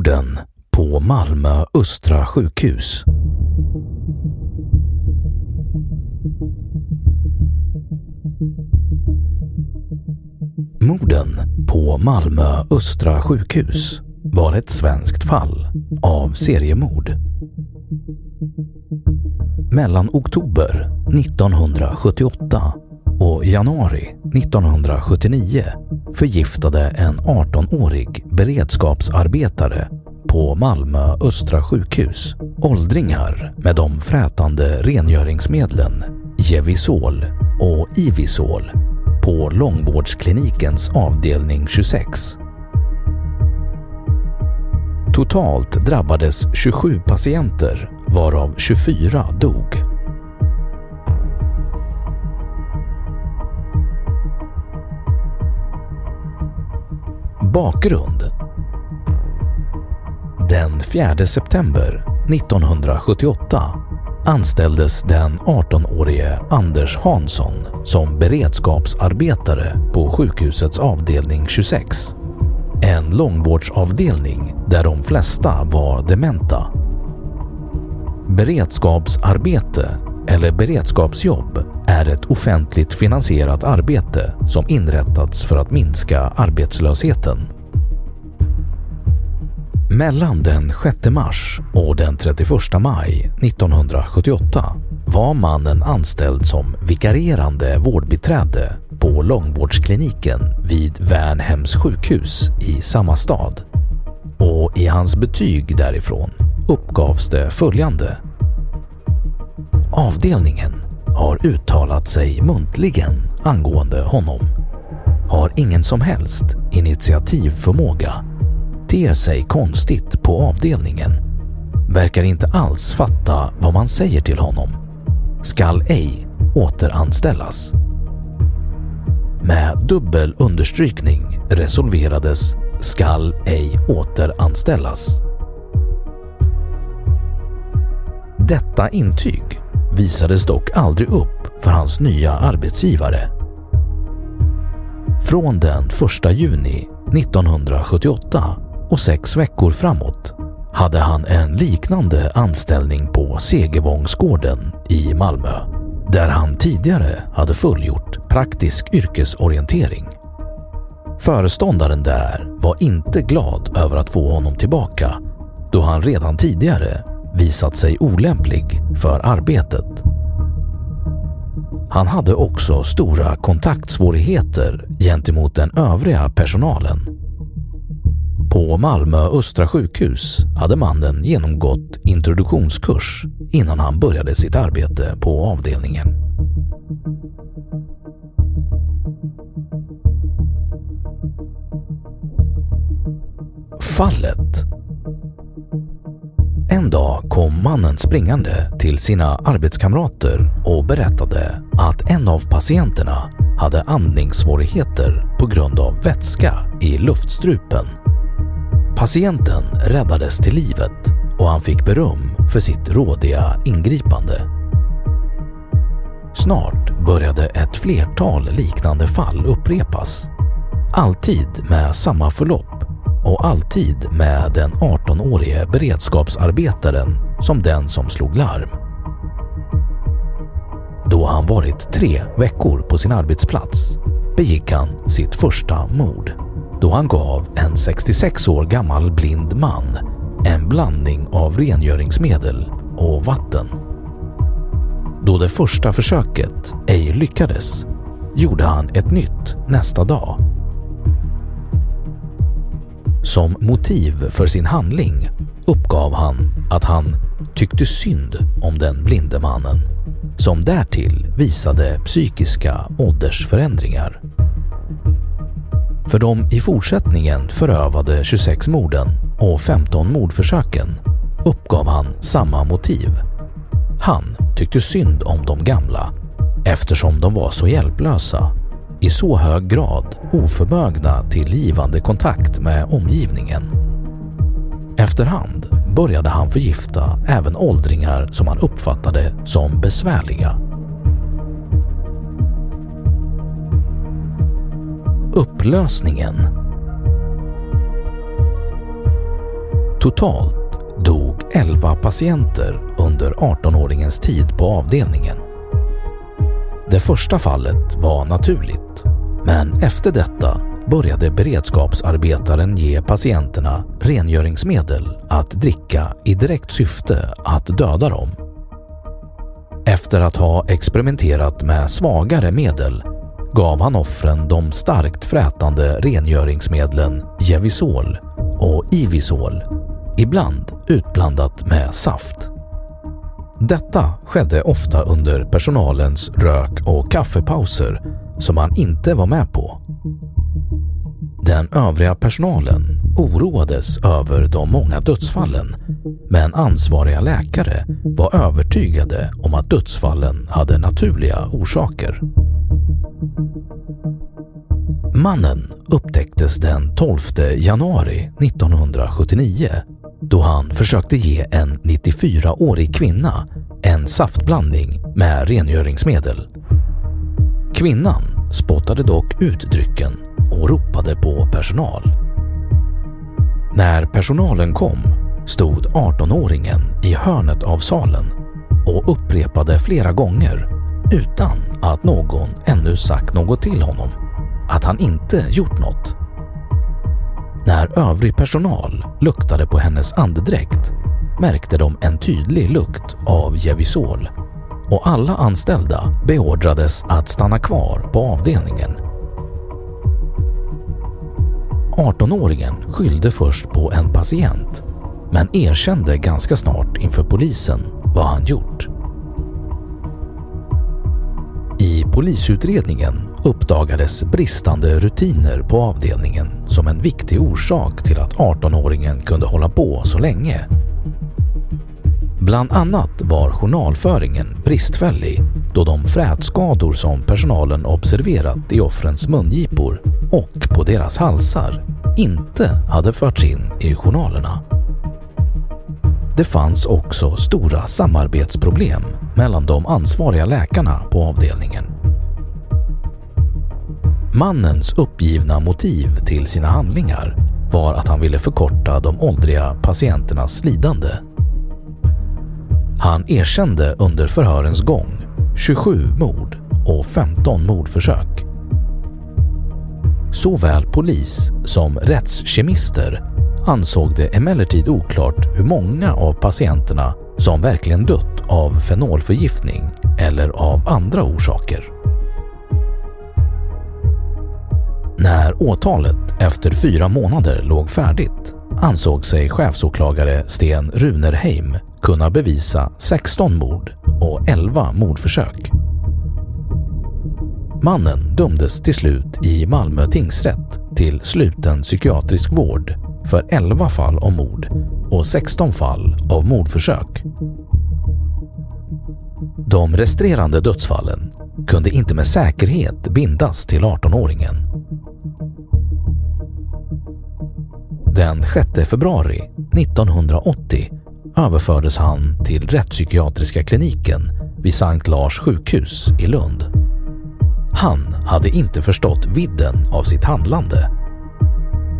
Morden på Malmö Östra sjukhus. Morden på Malmö Östra sjukhus var ett svenskt fall av seriemord. Mellan oktober 1978 och januari 1979 förgiftade en 18-årig beredskapsarbetare på Malmö Östra sjukhus åldringar med de frätande rengöringsmedlen Gevisol och Ivisol på långvårdsklinikens avdelning 26. Totalt drabbades 27 patienter varav 24 dog. Bakgrund Den 4 september 1978 anställdes den 18-årige Anders Hansson som beredskapsarbetare på sjukhusets avdelning 26. En långvårdsavdelning där de flesta var dementa. Beredskapsarbete eller beredskapsjobb är ett offentligt finansierat arbete som inrättats för att minska arbetslösheten. Mellan den 6 mars och den 31 maj 1978 var mannen anställd som vikarierande vårdbiträde på långvårdskliniken vid Värnhems sjukhus i samma stad. Och i hans betyg därifrån uppgavs det följande. Avdelningen har uttalat sig muntligen angående honom. Har ingen som helst initiativförmåga. Ter sig konstigt på avdelningen. Verkar inte alls fatta vad man säger till honom. Skall ej återanställas. Med dubbel understrykning resolverades skall ej återanställas. Detta intyg visades dock aldrig upp för hans nya arbetsgivare. Från den 1 juni 1978 och sex veckor framåt hade han en liknande anställning på Segevångsgården i Malmö där han tidigare hade fullgjort praktisk yrkesorientering. Föreståndaren där var inte glad över att få honom tillbaka då han redan tidigare visat sig olämplig för arbetet. Han hade också stora kontaktsvårigheter gentemot den övriga personalen. På Malmö Östra sjukhus hade mannen genomgått introduktionskurs innan han började sitt arbete på avdelningen. Fallet en dag kom mannen springande till sina arbetskamrater och berättade att en av patienterna hade andningssvårigheter på grund av vätska i luftstrupen. Patienten räddades till livet och han fick beröm för sitt rådiga ingripande. Snart började ett flertal liknande fall upprepas. Alltid med samma förlopp och alltid med den 18-årige beredskapsarbetaren som den som slog larm. Då han varit tre veckor på sin arbetsplats begick han sitt första mord då han gav en 66 år gammal blind man en blandning av rengöringsmedel och vatten. Då det första försöket ej lyckades gjorde han ett nytt nästa dag. Som motiv för sin handling uppgav han att han tyckte synd om den blinde mannen som därtill visade psykiska åldersförändringar. För de i fortsättningen förövade 26 morden och 15 mordförsöken uppgav han samma motiv. Han tyckte synd om de gamla eftersom de var så hjälplösa, i så hög grad oförmögna till givande kontakt med omgivningen. Efterhand började han förgifta även åldringar som han uppfattade som besvärliga. Upplösningen Totalt dog 11 patienter under 18-åringens tid på avdelningen. Det första fallet var naturligt, men efter detta började beredskapsarbetaren ge patienterna rengöringsmedel att dricka i direkt syfte att döda dem. Efter att ha experimenterat med svagare medel gav han offren de starkt frätande rengöringsmedlen Gevisol och Ivisol, ibland utblandat med saft. Detta skedde ofta under personalens rök och kaffepauser som han inte var med på. Den övriga personalen oroades över de många dödsfallen men ansvariga läkare var övertygade om att dödsfallen hade naturliga orsaker. Mannen upptäcktes den 12 januari 1979 då han försökte ge en 94-årig kvinna en saftblandning med rengöringsmedel. Kvinnan spottade dock ut drycken och ropade på personal. När personalen kom stod 18-åringen i hörnet av salen och upprepade flera gånger utan att någon ännu sagt något till honom att han inte gjort något. När övrig personal luktade på hennes andedräkt märkte de en tydlig lukt av Gevisol och alla anställda beordrades att stanna kvar på avdelningen. 18-åringen skyllde först på en patient men erkände ganska snart inför polisen vad han gjort. I polisutredningen uppdagades bristande rutiner på avdelningen som en viktig orsak till att 18-åringen kunde hålla på så länge. Bland annat var journalföringen bristfällig då de frätskador som personalen observerat i offrens mungipor och på deras halsar inte hade förts in i journalerna. Det fanns också stora samarbetsproblem mellan de ansvariga läkarna på avdelningen. Mannens uppgivna motiv till sina handlingar var att han ville förkorta de åldriga patienternas lidande. Han erkände under förhörens gång 27 mord och 15 mordförsök. Såväl polis som rättskemister ansåg det emellertid oklart hur många av patienterna som verkligen dött av fenolförgiftning eller av andra orsaker. När åtalet efter fyra månader låg färdigt ansåg sig chefsåklagare Sten Runerheim kunna bevisa 16 mord och 11 mordförsök. Mannen dömdes till slut i Malmö tingsrätt till sluten psykiatrisk vård för 11 fall av mord och 16 fall av mordförsök. De resterande dödsfallen kunde inte med säkerhet bindas till 18-åringen. Den 6 februari 1980 överfördes han till rättspsykiatriska kliniken vid Sankt Lars sjukhus i Lund. Han hade inte förstått vidden av sitt handlande.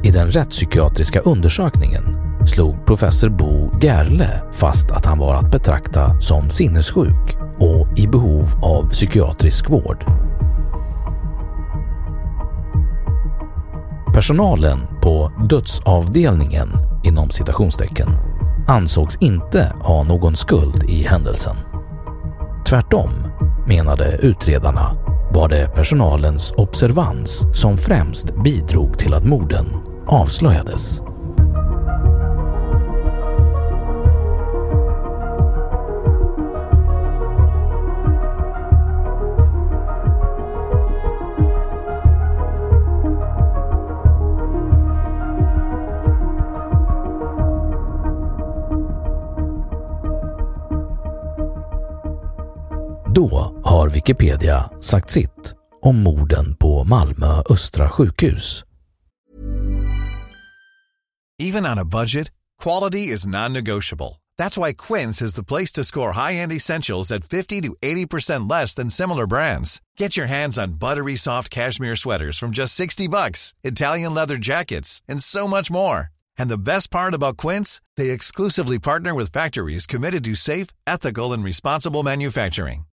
I den rättspsykiatriska undersökningen slog professor Bo Gerle fast att han var att betrakta som sinnessjuk och i behov av psykiatrisk vård. Personalen på dödsavdelningen inom citationstecken ansågs inte ha någon skuld i händelsen. Tvärtom, menade utredarna, var det personalens observans som främst bidrog till att morden avslöjades. Då har Wikipedia sagt sitt om morden på Malmö Östra sjukhus. Even on a budget, quality is non-negotiable. That's why Quince is the place to score high-end essentials at 50 to 80% less than similar brands. Get your hands on buttery soft cashmere sweaters from just 60 bucks, Italian leather jackets, and so much more. And the best part about Quince, they exclusively partner with factories committed to safe, ethical, and responsible manufacturing.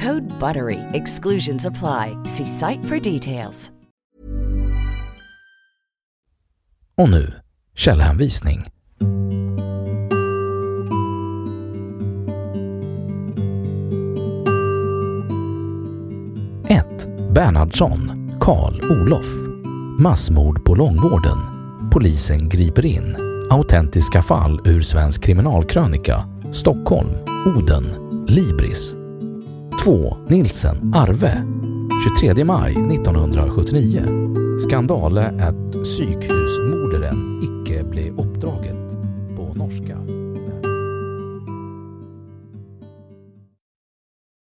Code BUTTERY. Exclusions apply. See site for details. Och nu källhänvisning. 1. Bernhardsson, Karl Olof. Massmord på långvården. Polisen griper in. Autentiska fall ur Svensk kriminalkrönika. Stockholm. Oden. Libris. 2. Nilsen, Arve. 23 maj 1979. Skandale att psykhusmorderen icke blev uppdraget på norska.